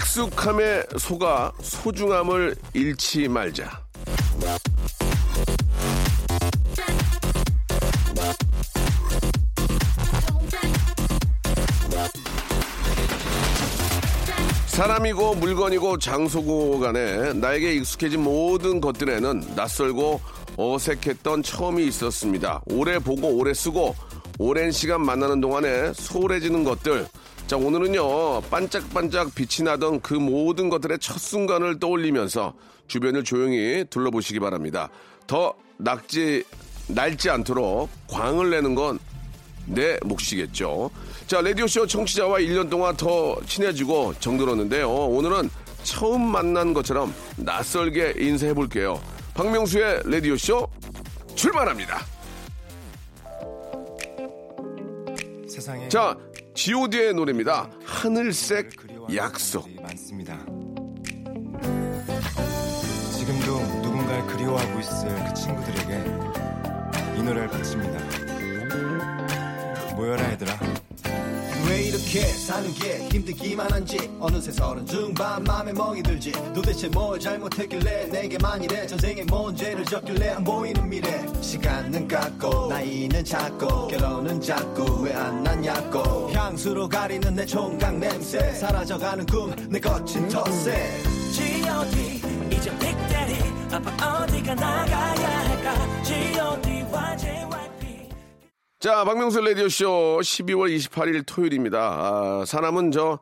익숙함에 속아 소중함을 잃지 말자 사람이고 물건이고 장소고 간에 나에게 익숙해진 모든 것들에는 낯설고 어색했던 처음이 있었습니다. 오래 보고 오래 쓰고 오랜 시간 만나는 동안에 소홀해지는 것들. 자, 오늘은요, 반짝반짝 빛이 나던 그 모든 것들의 첫 순간을 떠올리면서 주변을 조용히 둘러보시기 바랍니다. 더 낙지, 낡지 않도록 광을 내는 건 내 몫이겠죠. 자, 라디오쇼 청취자와 1년 동안 더 친해지고 정들었는데요. 오늘은 처음 만난 것처럼 낯설게 인사해 볼게요. 박명수의 라디오쇼 출발합니다. 세상에 자, god의 노래입니다. 하늘색 약속. 많습니다. 지금도 누군가를 그리워하고 있을 그 친구들에게 이 노래를 바칩니다. 모여라 얘들아. 왜 이렇게 사는 게 힘들기만 한지? 어느새 서른 중반 맘에 멍이 들지. 도대체 뭘 잘못했길래 내게만 이래? 전생에 뭔 죄를 졌길래 안 보이는 미래. 시간은 갔고 나이는 작고 결혼은 작고 왜 안 났냐고. 향수로 가리는 내 총각 냄새. 사라져가는 꿈 내 거친 텃세. G.O.D 이제 빅데리. 아빠 어디가 나가야 할까? G.O.D와 JYP 자, 박명수 라디오쇼 12월 28일 토요일입니다. 아, 사람은 저,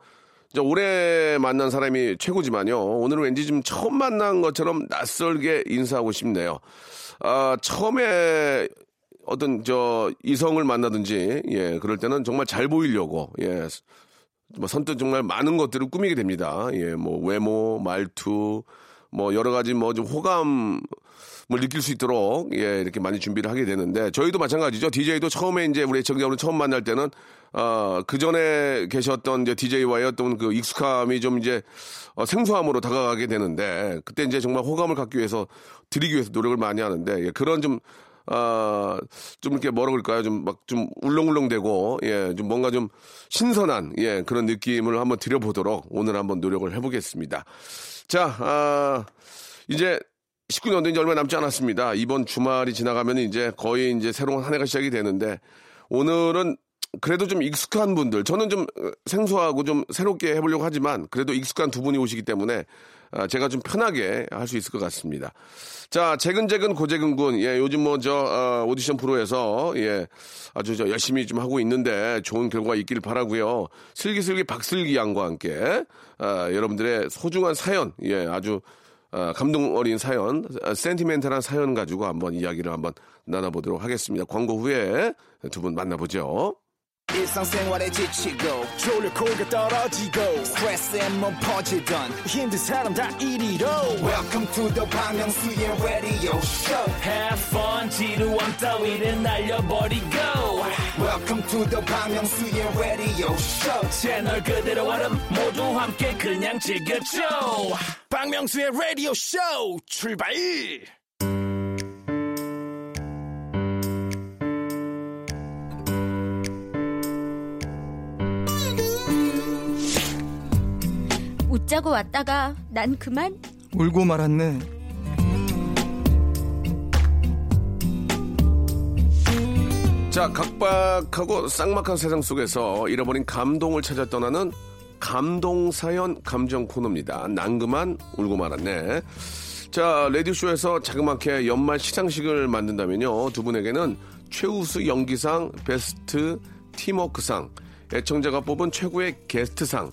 저 오래 만난 사람이 최고지만요. 오늘은 왠지 좀 처음 만난 것처럼 낯설게 인사하고 싶네요. 아, 처음에 어떤 저 이성을 만나든지, 예, 그럴 때는 정말 잘 보이려고, 예, 뭐 선뜻 정말 많은 것들을 꾸미게 됩니다. 예, 뭐 외모, 말투, 뭐 여러 가지 뭐 좀 호감 을 느낄 수 있도록 예, 이렇게 많이 준비를 하게 되는데 저희도 마찬가지죠. DJ도 처음에 이제 우리 애청자분 처음 만날 때는 어, 그 전에 계셨던 이제 DJ와의 어떤 그 익숙함이 좀 이제 어, 생소함으로 다가가게 되는데 그때 이제 정말 호감을 갖기 위해서 드리기 위해서 노력을 많이 하는데 예, 그런 좀 아, 좀 이렇게 뭐라 그럴까요? 좀 막 좀 울렁울렁대고, 예, 좀 뭔가 좀 신선한, 예, 그런 느낌을 한번 드려보도록 오늘 한번 노력을 해보겠습니다. 자, 아, 이제 19년 된지 얼마 남지 않았습니다. 이번 주말이 지나가면 이제 거의 이제 새로운 한 해가 시작이 되는데 오늘은 그래도 좀 익숙한 분들, 저는 좀 생소하고 좀 새롭게 해보려고 하지만 그래도 익숙한 두 분이 오시기 때문에 아, 제가 좀 편하게 할 수 있을 것 같습니다. 자, 재근재근 고재근군, 예, 요즘 뭐저 어, 오디션 프로에서 예, 아주 저 열심히 좀 하고 있는데 좋은 결과 있기를 바라고요. 슬기슬기 박슬기 양과 함께 아, 여러분들의 소중한 사연, 예, 아주 아, 감동 어린 사연, 아, 센티멘탈한 사연 가지고 한번 이야기를 한번 나눠보도록 하겠습니다. 광고 후에 두 분 만나보죠. 지치고, 떨어지고, 퍼지던, welcome to the Bang radio show Have fun 지루함 따위를 날려버리고 welcome to the Myung-soo's radio show. 채널 그대로 얼음 모두 함께 그냥 즐겨줘. 박명수의 라디오 쇼 출발! 웃자고 왔다가 난 그만? 울고 말았네. 자, 각박하고 쌍막한 세상 속에서 잃어버린 감동을 찾아 떠나는 감동사연 감정 코너입니다. 난 그만 울고 말았네. 자, 라디오쇼에서 자그맣게 연말 시상식을 만든다면요. 두 분에게는 최우수 연기상, 베스트 팀워크상, 애청자가 뽑은 최고의 게스트상,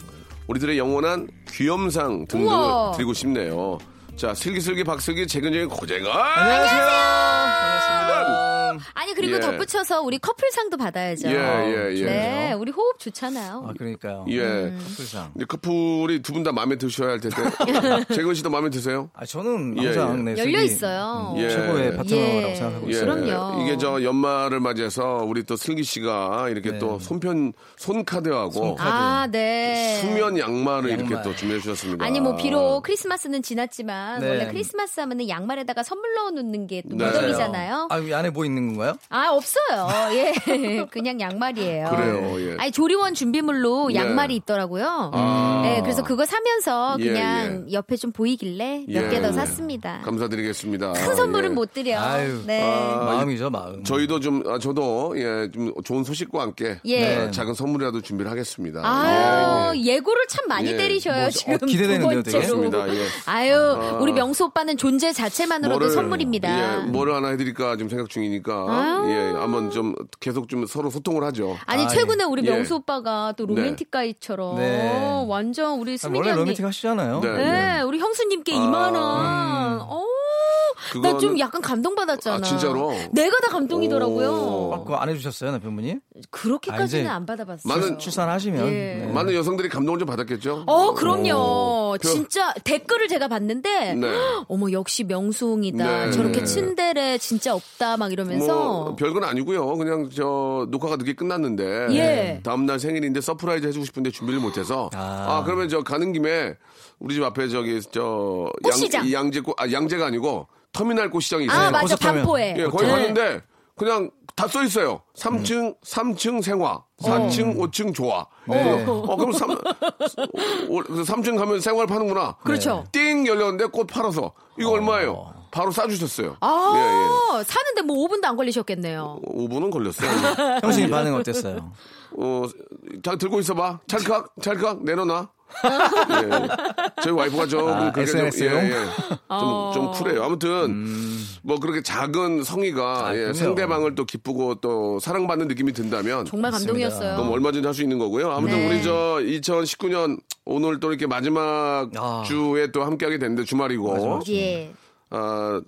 우리들의 영원한 귀염상 등등을 우와. 드리고 싶네요. 자, 슬기슬기 박슬기 재근재근 고재가 안녕하세요. 반갑습니 다. 짠. 아니 그리고 예. 덧붙여서 우리 커플상도 받아야죠. 예, 예, 예. 네, 우리 호흡 좋잖아요. 아, 그러니까요. 예. 음. 커플상. 근데 커플이 두 분 다 마음에 드셔야 할 텐데. 재근 씨도 마음에 드세요? 아, 저는 예, 항상 예. 네, 열려 있어요. 예. 최고의 파트너라고 예. 생각하고 예. 있어요. 그럼요. 이게 저 연말을 맞이해서 우리 또 슬기 씨가 이렇게 네. 또 손편 손카드하고 손카드. 아, 네. 수면 양말을 이렇게 양말. 또 준비해 주셨습니다. 아니 뭐 비록 크리스마스는 지났지만 네. 원래 크리스마스 하면은 양말에다가 선물 넣어 놓는 게또 네. 무덤이잖아요. 아, 이 안에 뭐 있는 건가요? 아 없어요. 예, 그냥 양말이에요. 그래요, 예. 아니 조리원 준비물로 네. 양말이 있더라고요. 아. 네, 그래서 그거 사면서 예, 그냥 옆에 좀 보이길래 몇 예. 개더 샀습니다. 감사드리겠습니다. 큰 선물은 예. 못 드려. 아유. 네. 아, 마음이죠, 마음. 저희도 좀 아, 저도 예, 좀 좋은 소식과 함께 예. 어, 작은 선물이라도 준비를 하겠습니다. 아유, 예, 예. 예고를 참 많이 예. 때리셔요, 뭐, 지금. 어, 기대되는데요, 두. 번째로. 예. 아유, 우리 명수 오빠는 존재 자체만으로도 선물입니다. 예, 뭐를 하나 해드릴까 좀 생각 중이니까 아유. 예, 한번 좀 계속 좀 서로 소통을 하죠. 아니, 아, 최근에 우리 예. 명수 오빠가 또 로맨틱 가이처럼 네. 완전 우리 아, 수민이 원래 언니. 로맨틱 하시잖아요. 네. 네, 우리 형수님께 아. 2만원. 어, 나 그거는- 좀 약간 감동받았잖아. 아, 진짜로? 내가 다 감동이더라고요. 오. 아, 그거 안 해주셨어요, 남편분이? 그렇게까지는 아, 안 받아봤어요. 많은 출산하시면. 예. 네. 많은 여성들이 감동을 좀 받았겠죠. 어, 그럼요. 그- 진짜 댓글을 제가 봤는데, 네. 어머, 역시 명수홍이다. 네. 저렇게 네. 츤데레 진짜 없다. 막 이러면서. 뭐 별건 아니고요. 그냥 저 녹화가 늦게 끝났는데 예. 다음 날 생일인데 surprise 해주고 싶은데 준비를 못해서 아, 아. 그러면 저 가는 김에 우리 집 앞에 저기 저 꽃시장. 양, 양재 꽃 아, 양재가 아니고 터미널 꽃시장이 있어요. 아, 맞아. 반포에. 예, 거기 네. 갔는데 그냥 다 써 있어요. 3층, 삼 3층 생화, 4층, 5층 조화. 네. 어, 그럼 3, 3층 가면 생활 파는구나. 그렇죠. 띵 열렸는데 꽃 팔아서. 이거 얼마예요? 바로 싸주셨어요. 아, 예, 예. 사는데 뭐 5분도 안 걸리셨겠네요. 5분은 걸렸어요. 형수님 반응 어땠어요? 어, 자, 들고 있어봐. 찰칵, 찰칵, 내려놔. 예. 저희 와이프가 좀, 아, 그렇게 좀, SNS 용? 예, 예. 좀, 좀 쿨해요. 아무튼, 뭐 그렇게 작은 성의가, 아, 예. 상대방을 또 기쁘고 또 사랑받는 느낌이 든다면, 정말 감동이었어요. 그럼 얼마든지 할 수 있는 거고요. 아무튼 네. 우리 저 2019년 오늘 또 이렇게 마지막 아. 주에 또 함께하게 됐는데 주말이고, 예. 아,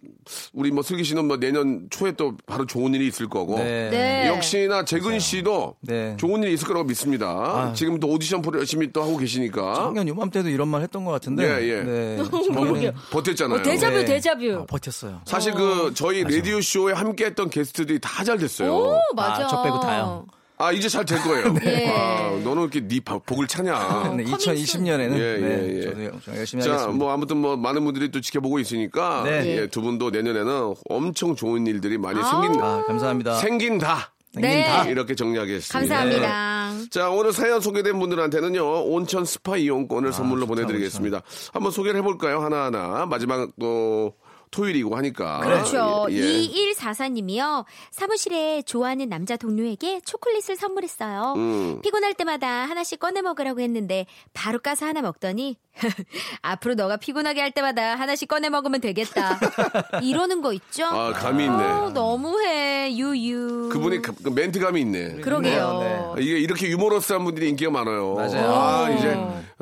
우리 뭐 슬기 씨는 뭐 내년 초에 또 바로 좋은 일이 있을 거고, 네. 네. 역시나 재근 씨도 네. 좋은 일이 있을 거라고 믿습니다. 지금 또 오디션 프로 열심히 또 하고 계시니까. 작년 요맘때도 이런 말 했던 것 같은데. 예, 예. 네. 버- 정말 버텼잖아요. 어, 데자뷰, 네. 데자뷰. 아, 버텼어요. 사실 그 저희 라디오 쇼에 함께 했던 게스트들이 다 잘 됐어요. 오, 맞아. 아, 저 빼고 다요. 아 이제 잘 될 거예요. 예. 아, 너는 이렇게 네 바- 복을 차냐? 네, coming soon. 2020년에는 예, 예, 네, 예. 저도 좀 열심히 자, 하겠습니다. 뭐 아무튼 뭐 많은 분들이 또 지켜보고 있으니까 네. 예, 두 분도 내년에는 엄청 좋은 일들이 많이 생긴 아, 감사합니다. 생긴다. 네. 생긴다. 이렇게 정리하겠습니다. 감사합니다. 자, 오늘 사연 소개된 분들한테는요, 온천 스파 이용권을 선물로 아, 좋다, 보내드리겠습니다. 한번 소개를 해볼까요? 하나하나. 마지막 또 토요일이고 하니까. 그렇죠. 예. 2144님이요. 사무실에 좋아하는 남자 동료에게 초콜릿을 선물했어요. 음. 피곤할 때마다 하나씩 꺼내 먹으라고 했는데 바로 까서 하나 먹더니 앞으로 너가 피곤하게 할 때마다 하나씩 꺼내 먹으면 되겠다. 이러는 거 있죠? 아, 감이 있네. 어, 너무해. 유유. 그분이 가- 그 멘트 감이 있네. 그러게요. 네. 이게 이렇게 유머러스한 분들이 인기가 많아요. 맞아요. 아, 이제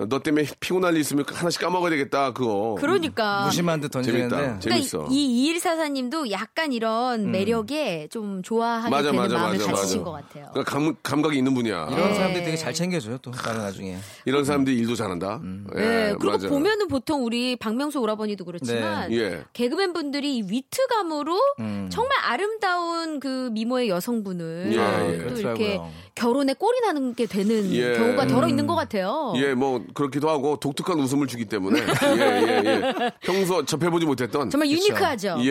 너 때문에 피곤할 일 있으면 하나씩 까먹어야 되겠다. 그거. 그러니까. 무심한 듯 던지는데. 재밌다. 재밌어. 그러니까 이 2144님도 약간 이런 매력에 좀 좋아하게 맞아, 되는 맞아, 마음을 맞아, 가지신 맞아. 것 같아요. 그러니까 감, 감각이 있는 분이야. 이런 네. 사람들이 되게 잘 챙겨줘요, 또. 나는 나중에. 이런 사람들이 일도 잘한다. 예, 네, 그리고 맞아요. 보면은 보통 우리 박명수 오라버니도 그렇지만 네. 예. 개그맨 분들이 이 위트감으로 정말 아름다운 그 미모의 여성분을 예, 아, 예. 또 그렇더라고요. 이렇게 결혼에 꼴이 나는 게 되는 예. 경우가 덜어 있는 것 같아요. 예, 뭐 그렇기도 하고 독특한 웃음을 주기 때문에 예, 예, 예. 평소 접해보지 못했던 정말 유니크하죠. 예,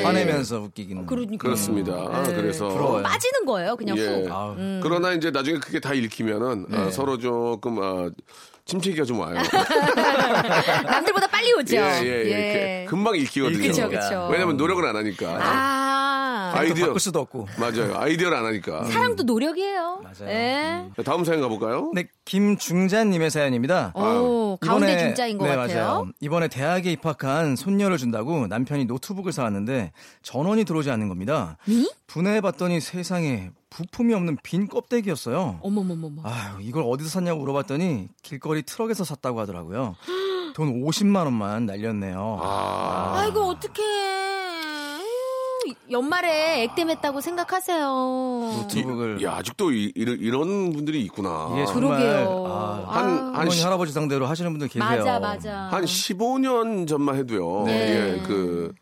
예. 화내면서 웃기기는. 그러니까. 그렇습니다. 아, 그래서 부러워요. 빠지는 거예요, 그냥 예. 훅. 아우. 그러나 이제 나중에 그게 다 읽히면은 네. 아, 서로 조금 아, 침체기가 좀 와요. 남들보다 빨리 오죠. 예, 예, 예. 그- 금방 읽히거든요. 그쵸, 그쵸. 왜냐면 노력을 안 하니까. 아, 아이디어 바꿀 수도 없고. 맞아요. 아이디어를 안 하니까. 사랑도 노력이에요. 맞아요. 예. 자, 다음 사연 가볼까요? 네, 김중자님의 사연입니다. 오, 가운데 중자인 것 네, 같아요. 맞아요. 이번에 대학에 입학한 손녀를 준다고 남편이 노트북을 사왔는데 전원이 들어오지 않는 겁니다. 분해해봤더니 세상에 부품이 없는 빈 껍데기였어요. 어머머머머. 아유, 이걸 어디서 샀냐고 물어봤더니 길거리 트럭에서 샀다고 하더라고요. 돈 50만 원만 날렸네요. 아, 아이고, 어떡해. 연말에 액땜했다고 생각하세요. 노트북을 야, 아직도 이, 런 분들이 있구나. 정말 그러게요. 아, 한- 한, 시- 할아버지 상대로 하시는 분들 계세요. 맞아, 맞아. 한 15년 전만 해도요. 네. 예, 그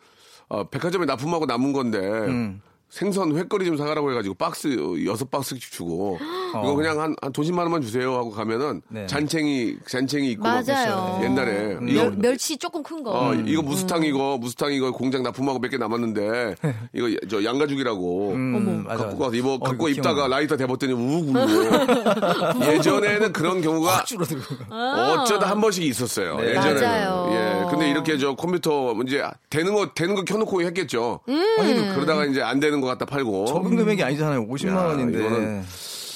어, 백화점에 납품하고 남은 건데 음. 생선 회거리 좀 사가라고 해가지고 박스 여섯 박스씩 주고 이거 그냥 한, 한 도십만 원만 주세요 하고 가면은 네. 잔챙이 잔챙이 있고 막 맞아요. 옛날에 음. 이거 멸, 멸치 조금 큰 거. 어, 이거 무스탕 이거 무스탕 이거 공장 납품하고 몇 개 남았는데 이거 저 양가죽이라고 음, 맞아, 갖고 맞아. 가서 입어 어, 갖고 입다가 기억나. 라이터 대봤더니 우욱 울고 예전에는 그런 경우가 확 줄어들고. 어쩌다 한 번씩 있었어요. 네. 예전에는. 맞아요. 예. 근데 이렇게 저 컴퓨터 이제 되는 거 되는 거 켜놓고 했겠죠. 그러다가 이제 안 되는 거 갖다 팔고. 적은 금액이 아니잖아요. 50만 야, 원인데.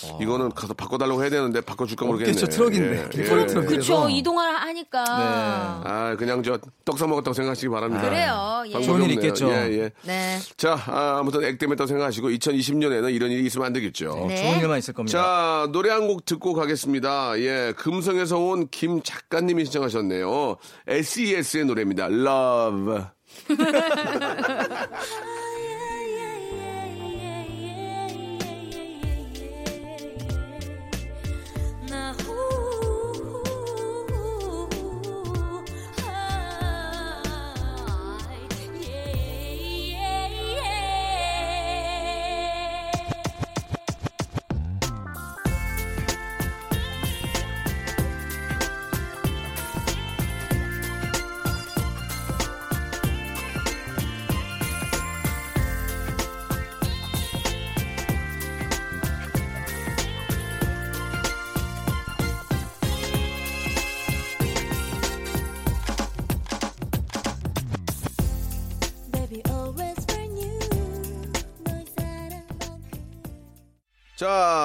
이거는 이거는 가서 바꿔달라고 해야 되는데 바꿔줄까 모르겠네. 없겠죠. 트럭인데. 예, 예. 트럭. 그쵸, 이동을 하니까. 네. 아 그냥 저 떡 사 먹었다고 생각하시기 바랍니다. 그래요, 예. 좋은 일. 있겠죠. 예, 예. 네. 자, 아, 아무튼 액땜했다고 생각하시고 2020년에는 이런 일이 있으면 안 되겠죠. 네. 좋은 일만 있을 겁니다. 자, 노래 한 곡 듣고 가겠습니다. 예, 금성에서 온 김 작가님이 신청하셨네요. SES의 노래입니다. Love.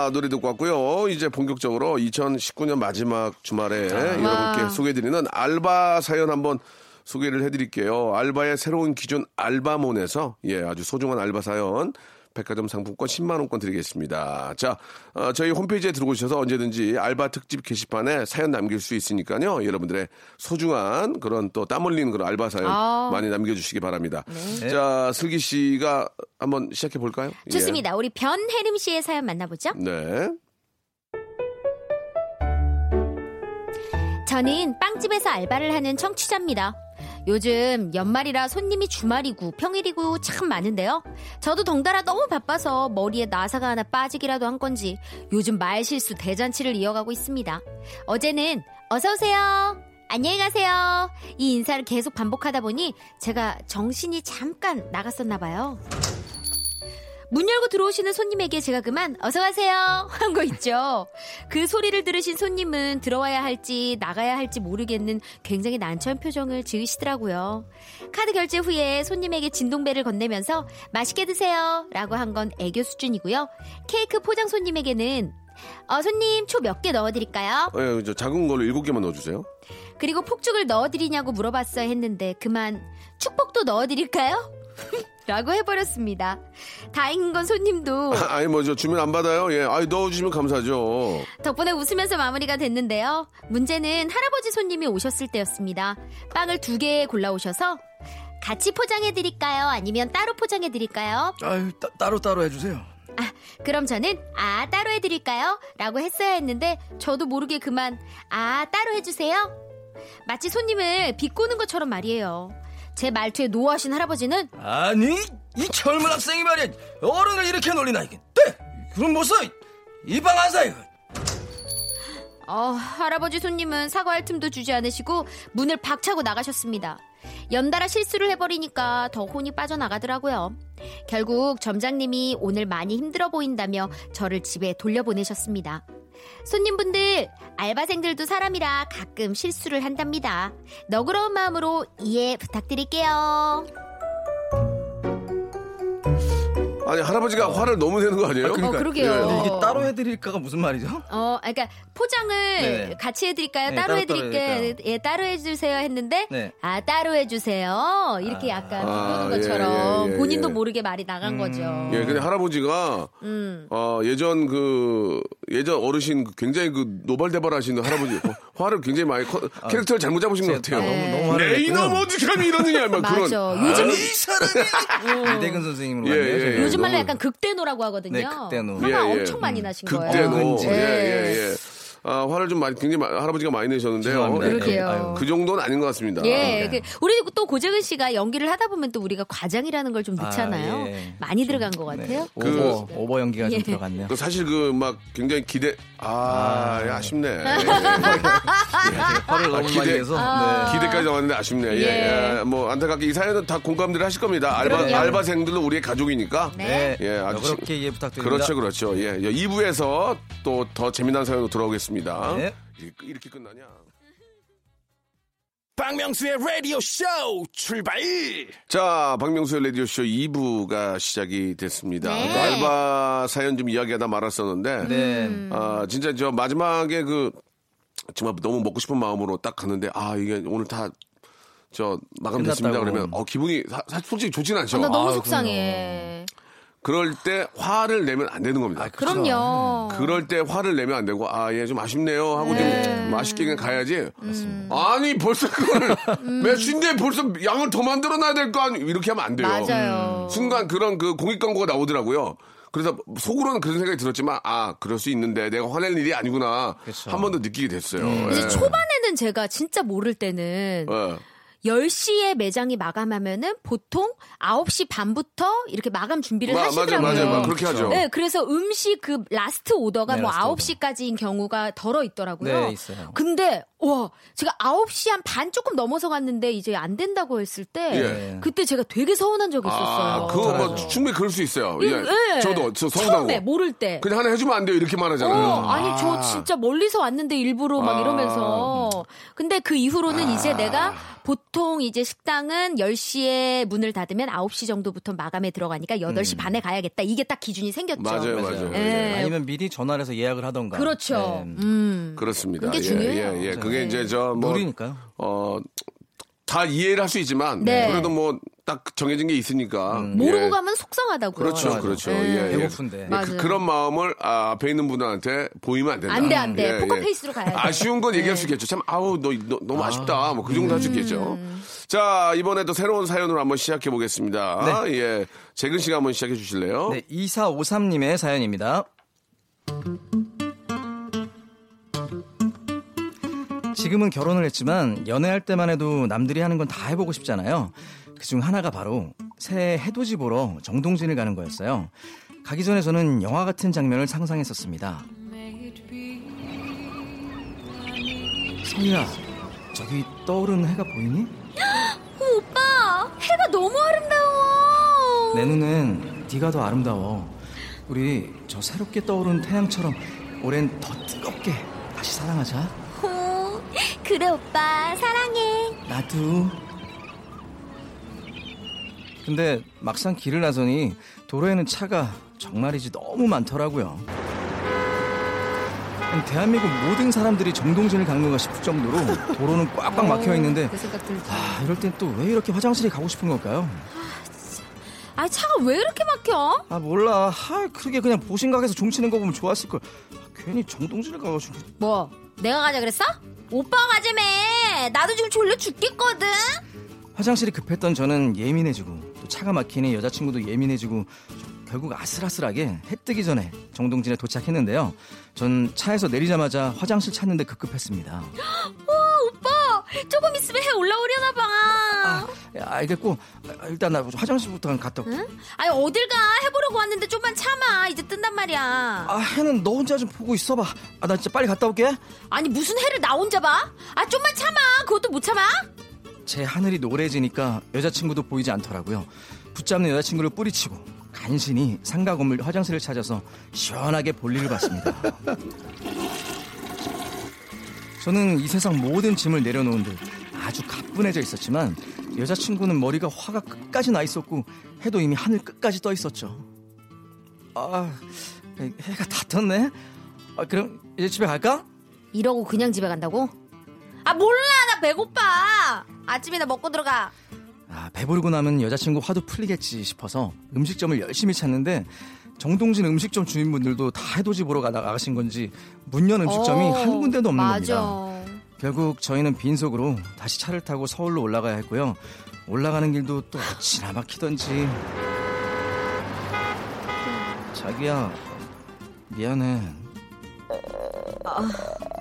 자, 노래 듣고 왔고요. 이제 본격적으로 2019년 마지막 주말에 여러분께 소개해드리는 알바 사연 한번 소개를 해드릴게요. 알바의 새로운 기준 알바몬에서 예, 아주 소중한 알바 사연 백화점 상품권 10만 원권 드리겠습니다. 자, 어, 저희 홈페이지에 들어오셔서 언제든지 알바 특집 게시판에 사연 남길 수 있으니까요. 여러분들의 소중한 그런 또 땀 흘리는 그런 알바 사연 아. 많이 남겨주시기 바랍니다. 자, 슬기 씨가 한번 시작해 볼까요? 예. 좋습니다. 우리 변혜림 씨의 사연 만나보죠. 네. 저는 빵집에서 알바를 하는 청취자입니다. 요즘 연말이라 손님이 주말이고 평일이고 참 많은데요. 저도 덩달아 너무 바빠서 머리에 나사가 하나 빠지기라도 한 건지 요즘 말 실수 대잔치를 이어가고 있습니다. 어제는 어서 오세요. 안녕히 가세요. 이 인사를 계속 반복하다 보니 제가 정신이 잠깐 나갔었나 봐요. 문 열고 들어오시는 손님에게 제가 그만 어서 가세요 한 거 있죠. 그 소리를 들으신 손님은 들어와야 할지 나가야 할지 모르겠는 굉장히 난처한 표정을 지으시더라고요. 카드 결제 후에 손님에게 진동배를 건네면서 맛있게 드세요 라고 한 건 애교 수준이고요. 케이크 포장 손님에게는 어, 손님 초 몇 개 넣어드릴까요? 예, 저 작은 걸로 일곱 개만 넣어주세요. 그리고 폭죽을 넣어드리냐고 물어봤어야 했는데 그만 축복도 넣어드릴까요? 라고 해버렸습니다. 다행인 건 손님도 아 니 뭐 저 주면 안 받아요. 예, 아니 넣어주시면 감사하죠. 덕분에 웃으면서 마무리가 됐는데요. 문제는 할아버지 손님이 오셨을 때였습니다. 빵을 두 개 골라오셔서 같이 포장해드릴까요? 아니면 따로 포장해드릴까요? 아유, 따, 따로 따로 해주세요. 아, 그럼 저는 아, 따로 해드릴까요? 라고 했어야 했는데 저도 모르게 그만 아, 따로 해주세요? 마치 손님을 비꼬는 것처럼 말이에요. 제 말투에 노하신 할아버지는 아니, 이 젊은 학생이 말이야. 어른을 이렇게 놀리나 이게. 네, 그럼 뭐 써? 이방 안 사요. 어, 할아버지 손님은 사과할 틈도 주지 않으시고 문을 박차고 나가셨습니다. 연달아 실수를 해버리니까 더 혼이 빠져나가더라고요. 결국 점장님이 오늘 많이 힘들어 보인다며 저를 집에 돌려보내셨습니다. 손님분들, 알바생들도 사람이라 가끔 실수를 한답니다. 너그러운 마음으로 이해 부탁드릴게요. 아니 할아버지가 화를 너무 내는 거 아니에요? 어, 그러게요. 예. 이게 따로 해드릴까가 무슨 말이죠? 어, 그러니까 포장을 네. 같이 해드릴까요? 네, 따로 따로 해드릴게요. 따로 예, 따로 해주세요 했는데 네. 아 따로 해주세요. 이렇게 약간 아, 비꼬는 예, 것처럼 예, 예, 본인도 예. 모르게 말이 나간 거죠. 예, 근데 할아버지가 음. 어, 예전 그 예전 어르신 그 굉장히 그 노발대발하시는 할아버지 화를 굉장히 많이 커- 캐릭터를 잘못 잡으신 것 같아요. 너무 너무 화를 내 냈고요. 이놈 어떻게 감히 이러느냐 막 맞아. 그런 요즘 이대근 선생님으로 예, 갔네요. 예, 저희. 예. 요즘 말로 너무- 약간 극대노라고 하거든요. 네, 극대노. 화가 예, 예. 엄청 많이 나신 거예요. 극대노. 네. 예, 예, 예. 아, 화를 좀 많이, 굉장히 마- 할아버지가 많이 내셨는데요. 예, 그러게요. 아유. 그 정도는 아닌 것 같습니다. 예, 그 우리 또 고재근 씨가 연기를 하다 보면 또 우리가 과장이라는 걸 좀 넣잖아요. 아, 예. 많이 들어간 것 네. 같아요. 그- 오버, 오버 연기가 예. 좀 들어갔네요. 그 사실 그 막 굉장히 기대, 아, 예, 아쉽네. 예, 화를 너무 기대- 많이 내서. 아. 네. 기대까지 나왔는데 아쉽네. 예, 예. 예. 뭐 안타깝게 이 사연은 다 공감들 하실 겁니다. 알바, 그럼요. 알바생들도 우리의 가족이니까. 네. 예, 아주 너그럽게 이해 부탁드립니다. 그렇죠, 그렇죠. 예, 2부에서 또 더 재미난 사연으로 돌아오겠습니다. 네. 이렇게, 이렇게 끝나냐? 박명수의 라디오 쇼 출발! 자, 박명수의 라디오 쇼 2부가 시작이 됐습니다. 네. 그 알바 사연 좀 이야기하다 말았었는데, 네. 아, 진짜 저 마지막에 그, 정말 너무 먹고 싶은 마음으로 딱 갔는데, 아, 이게 오늘 다, 저, 마감됐습니다. 그러면, 어, 기분이, 사, 실 솔직히 좋진 않죠. 아, 나 너무 아유, 속상해. 그 럴 때 화를 내면 안 되는 겁니다. 그럼요. 그럴 때 화를 내면 안 되고, 아, 예, 좀 아쉽네요. 하고 좀 맛있게 그냥 가야지. 아니, 벌써 그걸, 매주인데 벌써 양을 더 만들어 놔야 될 거 아니, 이렇게 하면 안 돼요. 맞아요. 순간 그런 그 공익 광고가 나오더라고요. 그래서 속으로는 그런 생각이 들었지만, 아, 그럴 수 있는데 내가 화낼 일이 아니구나. 한 번 더 느끼게 됐어요. 이제 예. 초반에는 제가 진짜 모를 때는 예. 10시에 매장이 마감하면은 보통 9시 반부터 이렇게 마감 준비를 마- 맞아요, 하시더라고요. 맞아요. 막 그렇게 하죠. 네, 그래서 음식 그 라스트 오더가 네, 뭐 last order. 9시까지인 경우가 더러 있더라고요. 네, 있어요. 근데 와, 제가 9시 한 반 조금 넘어서 갔는데 이제 안 된다고 했을 때 예. 그때 제가 되게 서운한 적이 있었어요. 아, 그거 뭐 충분히 그럴 수 있어요. 예. 예. 저도, 저 성당고. 처음에 모를 때. 그냥 하나 해 주면 안 돼요. 이렇게 말하잖아요. 어, 아니 저 진짜 멀리서 왔는데 일부러 막 아. 이러면서 근데 그 이후로는 이제 내가 보통 이제 식당은 10시에 문을 닫으면 9시 정도부터 마감에 들어가니까 8시 반에 가야겠다. 이게 딱 기준이 생겼죠. 맞아요, 맞아요. 예. 아니면 미리 전화를 해서 예약을 하던가. 그렇죠. 네. 음. 그렇습니다. 그게 예, 중요해요. 예, 예. 그게 이제 저 뭐, 무리니까요. 어, 다 이해를 할 수 있지만, 네. 그래도 뭐, 딱 정해진 게 있으니까. 모르고 예. 가면 속상하다고요. 그렇죠, 맞아요. 그렇죠. 예. 예, 예. 배고픈데. 예. 그, 그런 마음을 아, 앞에 있는 분한테 보이면 안 된다. 안 돼, 안 돼. 예, 포커페이스로 가야 돼. 아쉬운 건 얘기할 수 있겠죠. 참, 아우, 너, 너, 너무 아쉽다. 뭐, 그 정도 할 수 있겠죠. 자, 이번에도 새로운 사연으로 한번 시작해 보겠습니다. 예. 재근 씨가 한번 시작해 주실래요? 네, 2453님의 사연입니다. 지금은 결혼을 했지만 연애할 때만 해도 남들이 하는 건 다 해보고 싶잖아요. 그중 하나가 바로 새해 해돋이 보러 정동진을 가는 거였어요. 가기 전에 저는 영화 같은 장면을 상상했었습니다. 성희야, 저기 떠오르는 해가 보이니? 오빠, 해가 너무 아름다워. 내 눈엔 네가 더 아름다워. 우리 저 새롭게 떠오르는 태양처럼 올해는 더 뜨겁게 다시 사랑하자. 어, 그래 오빠 사랑해. 나도. 근데 막상 길을 나서니 도로에는 차가 정말이지 너무 많더라고요. 대한민국 모든 사람들이 정동진을 강는가 싶을 정도로 도로는 꽉꽉 막혀 있는데 그. 아, 이럴 땐 또 왜 이렇게 화장실에 가고 싶은 걸까요? 아 차가 왜 이렇게 막혀? 아 몰라. 아, 그러게 그냥 보신각에서 종치는 거 보면 좋았을 걸. 아, 괜히 정동진을 가가지고. 뭐 내가 가자 그랬어? 오빠가 가자며. 나도 지금 졸려 죽겠거든. 화장실이 급했던 저는 예민해지고 또 차가 막히니 여자친구도 예민해지고 결국 아슬아슬하게 해 뜨기 전에 정동진에 도착했는데요. 전 차에서 내리자마자 화장실 찾는데 급급했습니다. 조금 있으면 해 올라오려나 봐. 아, 알겠고 아, 일단 나 화장실부터 갔다 올게. 응? 아니 어딜 가 해보려고 왔는데 좀만 참아 이제 뜬단 말이야. 아 해는 너 혼자 좀 보고 있어봐. 아 나 진짜 빨리 갔다 올게. 아니 무슨 해를 나 혼자 봐? 아 좀만 참아 그것도 못 참아? 제 하늘이 노래지니까 여자친구도 보이지 않더라고요. 붙잡는 여자친구를 뿌리치고 간신히 상가 건물 화장실을 찾아서 시원하게 볼일을 봤습니다. 저는 이 세상 모든 짐을 내려놓은 듯 아주 가뿐해져 있었지만 여자친구는 머리가 화가 끝까지 나 있었고 해도 이미 하늘 끝까지 떠 있었죠. 아, 해가 다 떴네. 아, 그럼 이제 집에 갈까? 이러고 그냥 집에 간다고? 아 몰라 나 배고파. 아침이나 먹고 들어가. 아, 배부르고 나면 여자친구 화도 풀리겠지 싶어서 음식점을 열심히 찾는데 정동진 음식점 주인분들도 다 해돋이 보러 가 나가신 건지 문 연 음식점이 어, 한 군데도 없는 맞아. 겁니다. 결국 저희는 빈속으로 다시 차를 타고 서울로 올라가야 했고요. 올라가는 길도 또 어찌나 막히던지. 자기야, 미안해.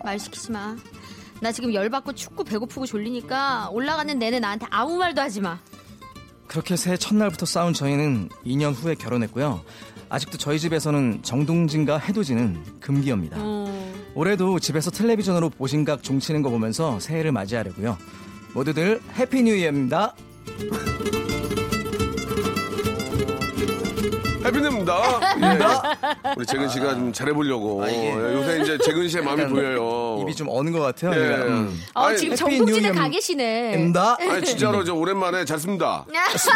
말 시키지 마. 나 지금 열받고 춥고 배고프고 졸리니까 올라가는 내내 나한테 아무 말도 하지 마. 그렇게 새해 첫날부터 싸운 저희는 2년 후에 결혼했고요. 아직도 저희 집에서는 정동진과 해돋이는 금기어입니다. 올해도 집에서 텔레비전으로 보신각 종치는 거 보면서 새해를 맞이하려고요. 모두들 Happy New Year입니다. Happy입니다. 예. 우리 재근 씨가 좀 잘해보려고. 아, 이게- 예, 요새 이제 재근 씨의 마음이 보여요. 입이 좀 어는 것 같아요. 예. 음. 어, 아니, 지금 뉴가 이어 계시네. 입니다. 아니 진짜로 저 오랜만에 잘 씁니다.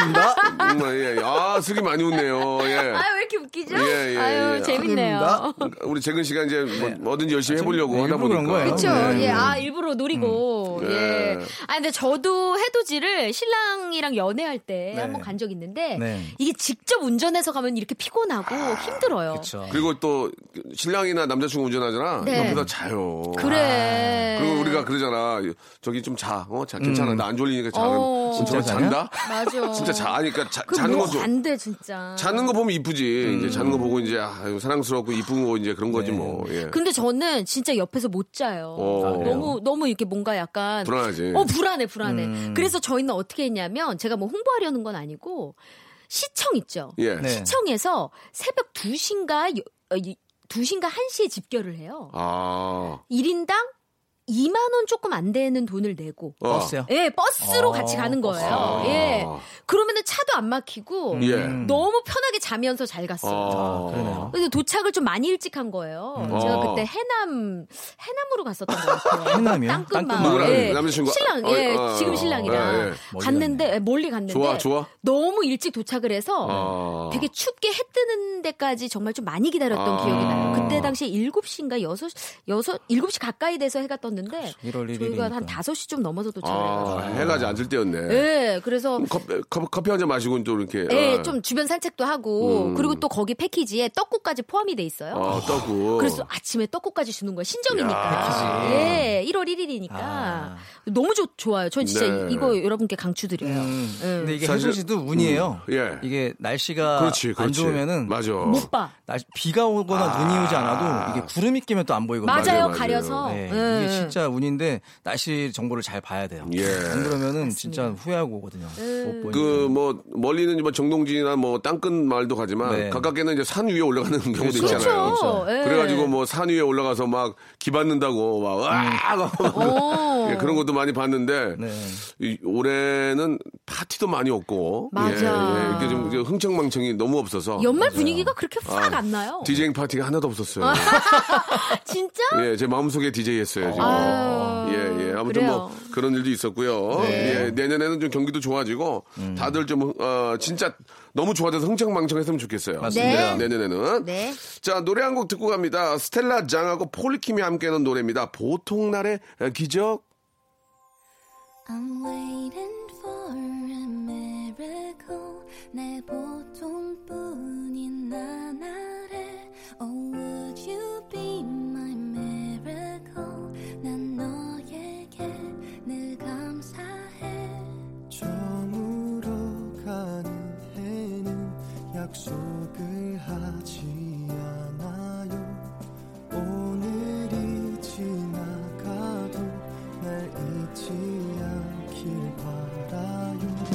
입니다. 정말 예. 아 슬기 많이 웃네요. 예. 아유, 왜 이렇게 웃기죠? 예, 예, 아유, 예. 재밌네요. 우리 재근 씨가 이제 뭐, 뭐든지 열심히 해보려고 네, 하다 보니까. 거예요. 그쵸. 네. 예, 아, 일부러 노리고. 음. 예. 네. 아, 근데 저도 해돋이를 신랑이랑 연애할 때 네. 한번 간 적 있는데, 네. 이게 직접 운전해서 가면 이렇게 피곤하고 힘들어요. 그렇죠. 그리고 또 신랑이나 남자친구 운전하잖아. 네. 옆에서 자요. 그래. 그리고 우리가 그러잖아. 저기 좀 자. 어, 자, 괜찮아. 나안 졸리니까 자. 어. 진짜 잔다? 맞아. 진짜 자니까 자, 그 자는 뭐 거죠. 안 돼, 진짜. 자는 거 보면 이쁘지. 음. 이제 자는 거 보고 이제 아, 사랑스럽고 이쁜 거 이제 그런 거지 네. 뭐. 예. 근데 저는 진짜 옆에서 못 자요. 어. 너무 너무 이렇게 뭔가 약간 불안하지. 어 불안해 불안해. 음. 그래서 저희는 어떻게 했냐면 제가 뭐 홍보하려는 건 아니고 시청 있죠. 예. 네. 시청에서 새벽 2시인가 2시인가 1시에 집결을 해요. 아. 1인당 2만 원 조금 안 되는 돈을 내고 어. 버스요. 예, 버스로 어, 같이 가는 거예요. 아. 예. 그러면은 차도 안 막히고 예. 너무 편하게 자면서 잘 갔어요. 아. 그러네요. 그래서 도착을 좀 많이 일찍 한 거예요. 제가 어. 그때 해남 해남으로 갔었던 것 같아요. 해남이요? 땅끝마을. 예. 남자친구? 신랑, 어, 예, 어, 지금 어, 신랑이랑 예, 예. 갔는데 예, 멀리 갔는데 좋아, 좋아? 너무 일찍 도착을 해서 아. 되게 춥게 해 뜨는 데까지 정말 좀 많이 기다렸던 아. 기억이 나요. 그때 당시에 7시인가 6, 6, 7시 가까이 돼서 해가 떴는데 1월 저희가 1일이니까. 한 5시 좀 넘어서 도착을 아, 해가지고. 해가 안질 때였네. 예, 그래서 커피, 커피, 커피 한 잔 마시고 또 이렇게. 예, 아. 좀 주변 산책도 하고 음. 그리고 또 거기 패키지에 떡국까지 포함이 돼 있어요. 아, 떡국. 그래서 아침에 떡국까지 주는 거예요. 신정이니까. 예, 1월 1일이니까. 아. 너무 좋, 좋아요. 전 진짜 네. 이거 여러분께 강추드려요. 음. 예. 근데 이게 사실- 해돋이도 운이에요. 음, 예. 이게 날씨가 그렇지, 안 그렇지. 좋으면은 맞아. 못 봐. 날- 비가 오거나 눈이 오지 않아도 이게 구름이 끼면 또 안 보이거든요. 맞아요, 맞아요. 가려서. 네, 예. 이게 진짜 운인데 날씨 정보를 잘 봐야 돼요. 예. 안 그러면은 진짜 후회하고 오거든요. 못 보니까. 그뭐 멀리는 뭐 정동진이나 뭐 땅끝 마을도 가지만 네. 가깝게는 이제 산 위에 올라가는 경우도 그렇죠. 있잖아요. 그렇죠. 예. 그래가지고 뭐 산 위에 올라가서 막 기받는다고 막 으악 오. 예, 그런 것도 많이 봤는데 네. 이, 올해는 파티도 많이 없고 맞아. 예, 예, 이렇게 좀 흥청망청이 너무 없어서 연말 분위기가 그렇게 확안 나요. 디제잉 파티가 하나도 없었어요. 진짜? 예, 제 마음속에 디제이 했어요, 지금. 아유, 예, 예. 아무튼 그래요. 뭐 그런 일도 있었고요. 네. 예, 내년에는 좀 경기도 좋아지고 다들 좀, 어, 진짜 너무 좋아져서 흥청망청했으면 좋겠어요. 맞습니다. 네. 내년에는. 네. 자, 노래 한 곡 듣고 갑니다. 스텔라 장하고 폴리킴이 함께하는 노래입니다. 보통 날의 기적. I'm waiting for a miracle 내 보통뿐인 나날에 Oh would you be my miracle 약속을 하지 않아요 오늘이 지나가도 날 잊지 않길 바라요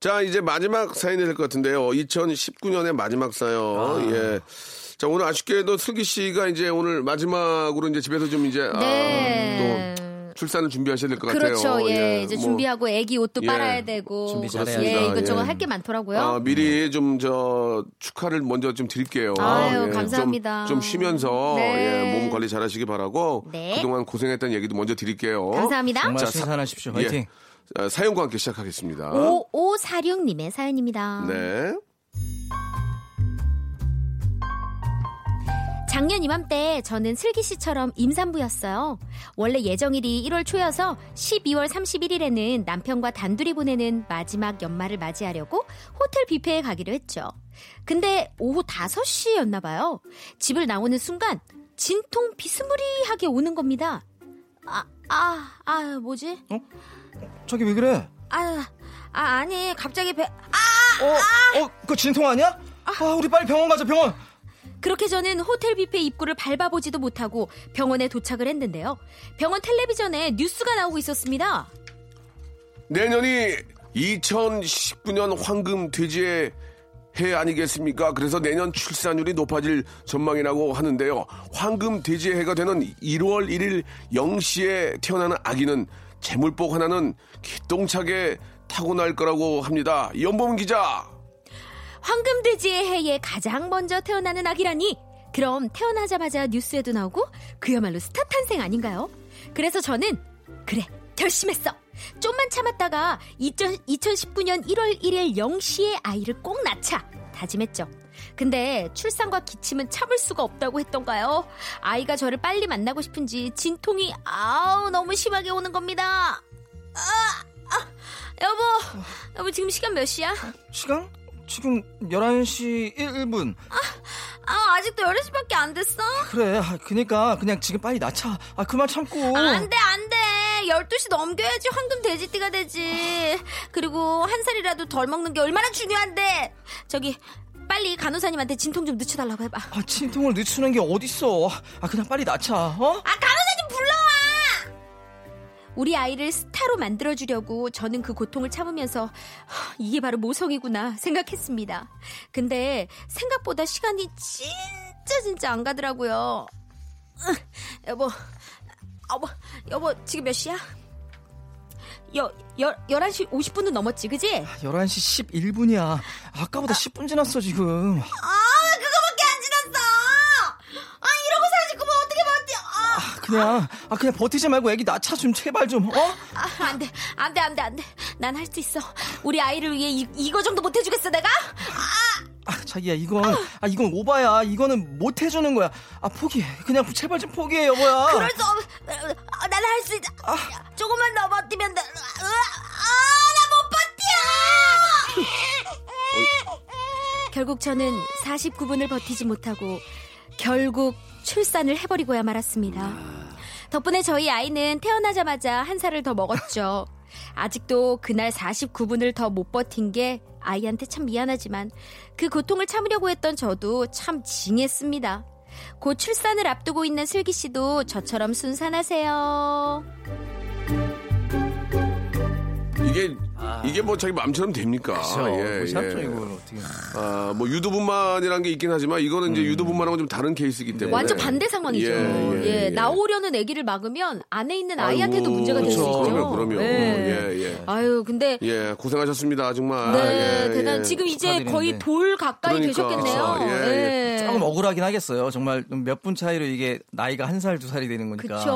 자, 이제 마지막 사연이 될 것 같은데요. 2019년의 마지막 사연. 예. 자, 오늘 아쉽게도 슬기 씨가 이제 오늘 마지막으로 이제 집에서 좀 이제 아, 네. 또 출산을 준비하셔야 될것 그렇죠. 같아요. 예, 이제 뭐, 준비하고 애기 옷도 예. 빨아야 되고. 준비 잘해야 예. 이것저것 예. 할게 많더라고요. 아, 미리 좀저 축하를 먼저 좀 드릴게요. 아유, 예, 감사합니다. 좀, 좀 쉬면서 네. 예, 몸 관리 잘하시기 바라고 네. 그동안 고생했다는 얘기도 먼저 드릴게요. 감사합니다. 정말. 예. 화이팅. 어, 사연과 함께 시작하겠습니다. 5546님의 사연입니다. 네. 작년 이맘때 저는 슬기 씨처럼 임산부였어요. 원래 예정일이 1월 초여서 12월 31일에는 남편과 단둘이 보내는 마지막 연말을 맞이하려고 호텔 뷔페에 가기로 했죠. 근데 오후 5시였나 봐요. 집을 나오는 순간 진통 비스무리하게 오는 겁니다. 아, 아, 아, 뭐지? 저기 왜 그래? 아, 아, 아니, 갑자기 배, 어, 어, 그거 진통 아니야? 아, 우리 빨리 병원 가자, 병원. 그렇게 저는 호텔 뷔페 입구를 밟아보지도 못하고 병원에 도착을 했는데요. 병원 텔레비전에 뉴스가 나오고 있었습니다. 내년이 2019년 황금 돼지의 해 아니겠습니까? 그래서 내년 출산율이 높아질 전망이라고 하는데요. 황금 돼지의 해가 되는 1월 1일 0시에 태어나는 아기는 재물복 하나는 기똥차게 타고날 거라고 합니다. 연봉 기자. 황금돼지의 해에 가장 먼저 태어나는 아기라니 그럼 태어나자마자 뉴스에도 나오고 그야말로 스타 탄생 아닌가요? 그래서 저는 그래 결심했어 좀만 참았다가 2000, 2019년 1월 1일 0시에 아이를 꼭 낳자 다짐했죠 근데 출산과 기침은 참을 수가 없다고 했던가요? 아이가 저를 빨리 만나고 싶은지 진통이 아우 너무 심하게 오는 겁니다 아, 아, 여보 여보 지금 시간 몇 시야? 시간? 지금 11시 1분. 아, 아직도 10시밖에 안 됐어? 그래, 아, 그니까 그냥 지금 빨리 낳자. 아, 그만 참고. 아, 안 돼, 안 돼. 12시 넘겨야지 황금 돼지띠가 되지. 그리고 한 살이라도 덜 먹는 게 얼마나 중요한데. 저기, 빨리 간호사님한테 진통 좀 늦춰달라고 해봐. 아, 진통을 늦추는 게 어딨어. 아, 그냥 빨리 낳자, 어? 아, 간호사님 불러와! 우리 아이를 스타로 만들어주려고 저는 그 고통을 참으면서 하, 이게 바로 모성이구나 생각했습니다. 근데 생각보다 시간이 진짜 진짜 안 가더라고요. 으, 여보, 여보, 여보 지금 몇 시야? 여, 여, 11시 50분은 넘었지, 그지? 11시 11분이야. 아까보다 10분 지났어, 지금. 아, 그거밖에 안 지났어! 아, 이러고 49분 어떻게 버텨! 아. 아, 그냥, 아, 그냥 버티지 말고 애기 낳자 좀, 제발 좀, 어? 아, 안 돼, 안 돼, 안 돼, 안 돼. 난 할 수 있어. 우리 아이를 위해 이, 이거 정도 못 해주겠어, 내가? 아, 자기야, 이건, 아, 이건 오바야. 이거는 못 해주는 거야. 아, 포기해. 그냥 제발 좀 포기해, 여보야. 그럴 수 없, 아, 나는 할수 있어. 조금만 더 버티면 돼. 아, 나 못 버텨! 결국 저는 49분을 버티지 못하고 결국 출산을 해버리고야 말았습니다. 덕분에 저희 아이는 태어나자마자 한 살을 더 먹었죠. 아직도 그날 49분을 더 못 버틴 게 아이한테 참 미안하지만 그 고통을 참으려고 했던 저도 참 징했습니다. 곧 출산을 앞두고 있는 슬기 씨도 저처럼 순산하세요. 이게 이게 뭐 자기 마음처럼 됩니까? 그쵸. 예, 뭐 예. 이걸 어떻게. 아, 뭐 유두분만이라는 게 있긴 하지만 이거는 이제 유두분만하고 좀 다른 케이스이기 때문에 완전 반대 상황이죠. 예, 예, 예, 예. 나오려는 아기를 막으면 안에 있는 아이한테도 아이고, 문제가 될수 그쵸. 있죠. 그럼요, 그럼요. 예. 예, 예. 아유, 근데 예, 고생하셨습니다, 정말. 네, 예, 대단. 예. 지금 이제 축하드리는데. 거의 돌 가까이 그러니까, 되셨겠네요. 그쵸. 예, 예. 조금 억울하긴 하겠어요. 정말 몇 분 차이로 이게 나이가 한 살, 두 살이 되는 거니까. 그쵸.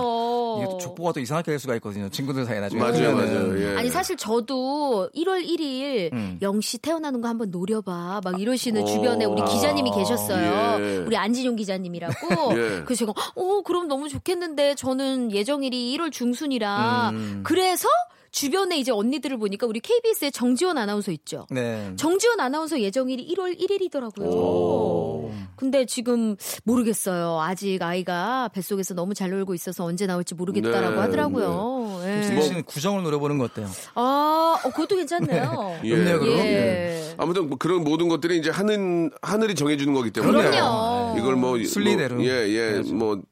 이게 또 족보가 또 이상하게 될 수가 있거든요. 친구들 사이에 나중에. 맞아요. 맞아요. 예. 아니 사실 저도 1월 1일 음. 영시 태어나는 거 한번 노려봐 막 이러시는 어. 주변에 우리 기자님이 계셨어요. 예. 우리 안진용 기자님이라고. 예. 그래서 제가 어 그럼 너무 좋겠는데 저는 예정일이 1월 중순이라 음. 그래서 주변에 이제 언니들을 보니까 우리 KBS의 정지원 아나운서 있죠. 네. 정지원 아나운서 예정일이 1월 1일이더라고요. 근데 지금 모르겠어요. 아직 아이가 뱃속에서 너무 잘 놀고 있어서 언제 나올지 모르겠다라고 네, 하더라고요. 예. 슬기 씨는 구정을 노려보는 거 어때요? 아, 어, 그것도 괜찮네요. 예. 좋네요, 그럼. 예. 아무튼 뭐 그런 모든 것들이 이제 하늘 하늘이 정해주는 거기 때문에 그럼요. 이걸 뭐 순리대로. 뭐, 예, 예, 뭐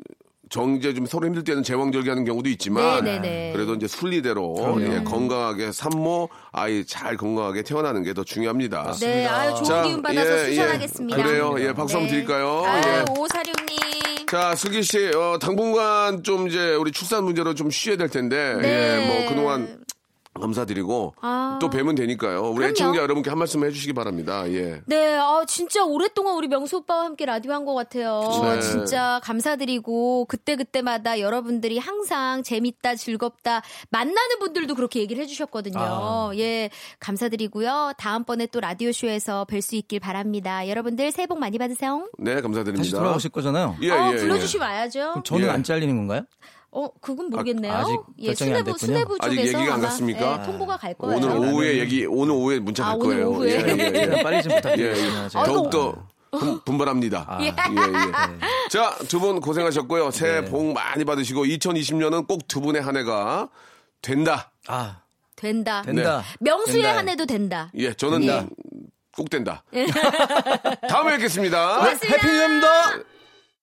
정제 좀 서로 힘들 때는 제왕절개하는 경우도 있지만 네네네. 그래도 이제 순리대로 예, 건강하게 산모 아이 잘 건강하게 태어나는 게 더 중요합니다. 네, 아유, 좋은 자, 기운 받아서 예, 수선하겠습니다. 네. 예. 그래요. 예, 박수 한번 드릴까요? 아유, 예. 오사룡님. 자, 슬기 씨, 어, 당분간 좀 이제 우리 출산 문제로 좀 쉬어야 될 텐데, 네. 예, 뭐 그동안 감사드리고 아. 또 뵈면 되니까요. 우리 그럼요. 애청자 여러분께 한 말씀 해주시기 바랍니다. 예. 네, 아, 진짜 오랫동안 우리 명수 오빠와 함께 라디오 한 것 같아요. 네. 진짜 감사드리고, 그때 그때마다 여러분들이 항상 재밌다, 즐겁다, 만나는 분들도 그렇게 얘기를 해주셨거든요. 아. 예, 감사드리고요. 다음번에 또 라디오 쇼에서 뵐 수 있길 바랍니다. 여러분들 새해 복 많이 받으세요. 네, 감사드립니다. 다시 돌아오실 거잖아요. 예, 어, 예, 예. 불러주시 면 와야죠. 그럼 저는 예. 안 잘리는 건가요? 어, 그건 모르겠네요. 아, 아직 예, 수뇌부, 됐군요. 수뇌부 아직 쪽에서 얘기가 안 갔습니까? 예, 통보가 갈 거예요. 오늘 네. 오후에 얘기, 오늘 오후에 문자 갈 아, 오늘 거예요. 오후에? 예, 예, 예. 빨리 좀 예, 부탁드리겠습니다. 예. 제가. 더욱더 분- 분발합니다. 아. 예, 예. 자, 두 분 고생하셨고요. 새해 네. 복 많이 받으시고 2020년은 꼭 두 분의 한 해가 된다. 아, 된다. 된다. 명수의 된다. 한 해도 된다. 예, 저는 예. 꼭 된다. 다음에 뵙겠습니다. 고맙습니다. Happy New Year입니다.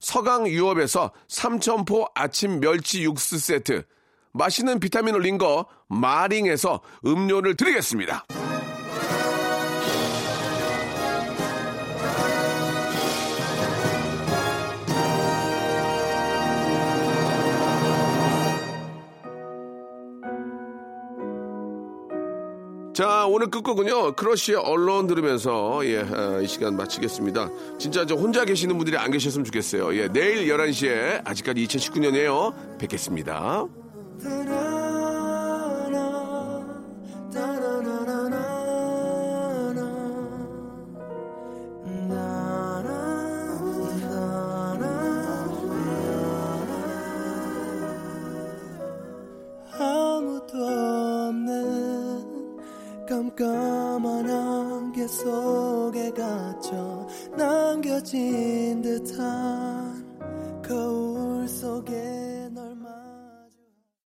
서강 유업에서 삼천포 아침 멸치 육수 세트, 맛있는 비타민을 린거 마링에서 음료를 드리겠습니다. 자, 오늘 끝곡은요, 크러쉬의 언론 들으면서, 예, 아, 이 시간 마치겠습니다. 진짜 저 혼자 계시는 분들이 안 계셨으면 좋겠어요. 예, 내일 11시에, 아직까지 2019년이에요. 뵙겠습니다.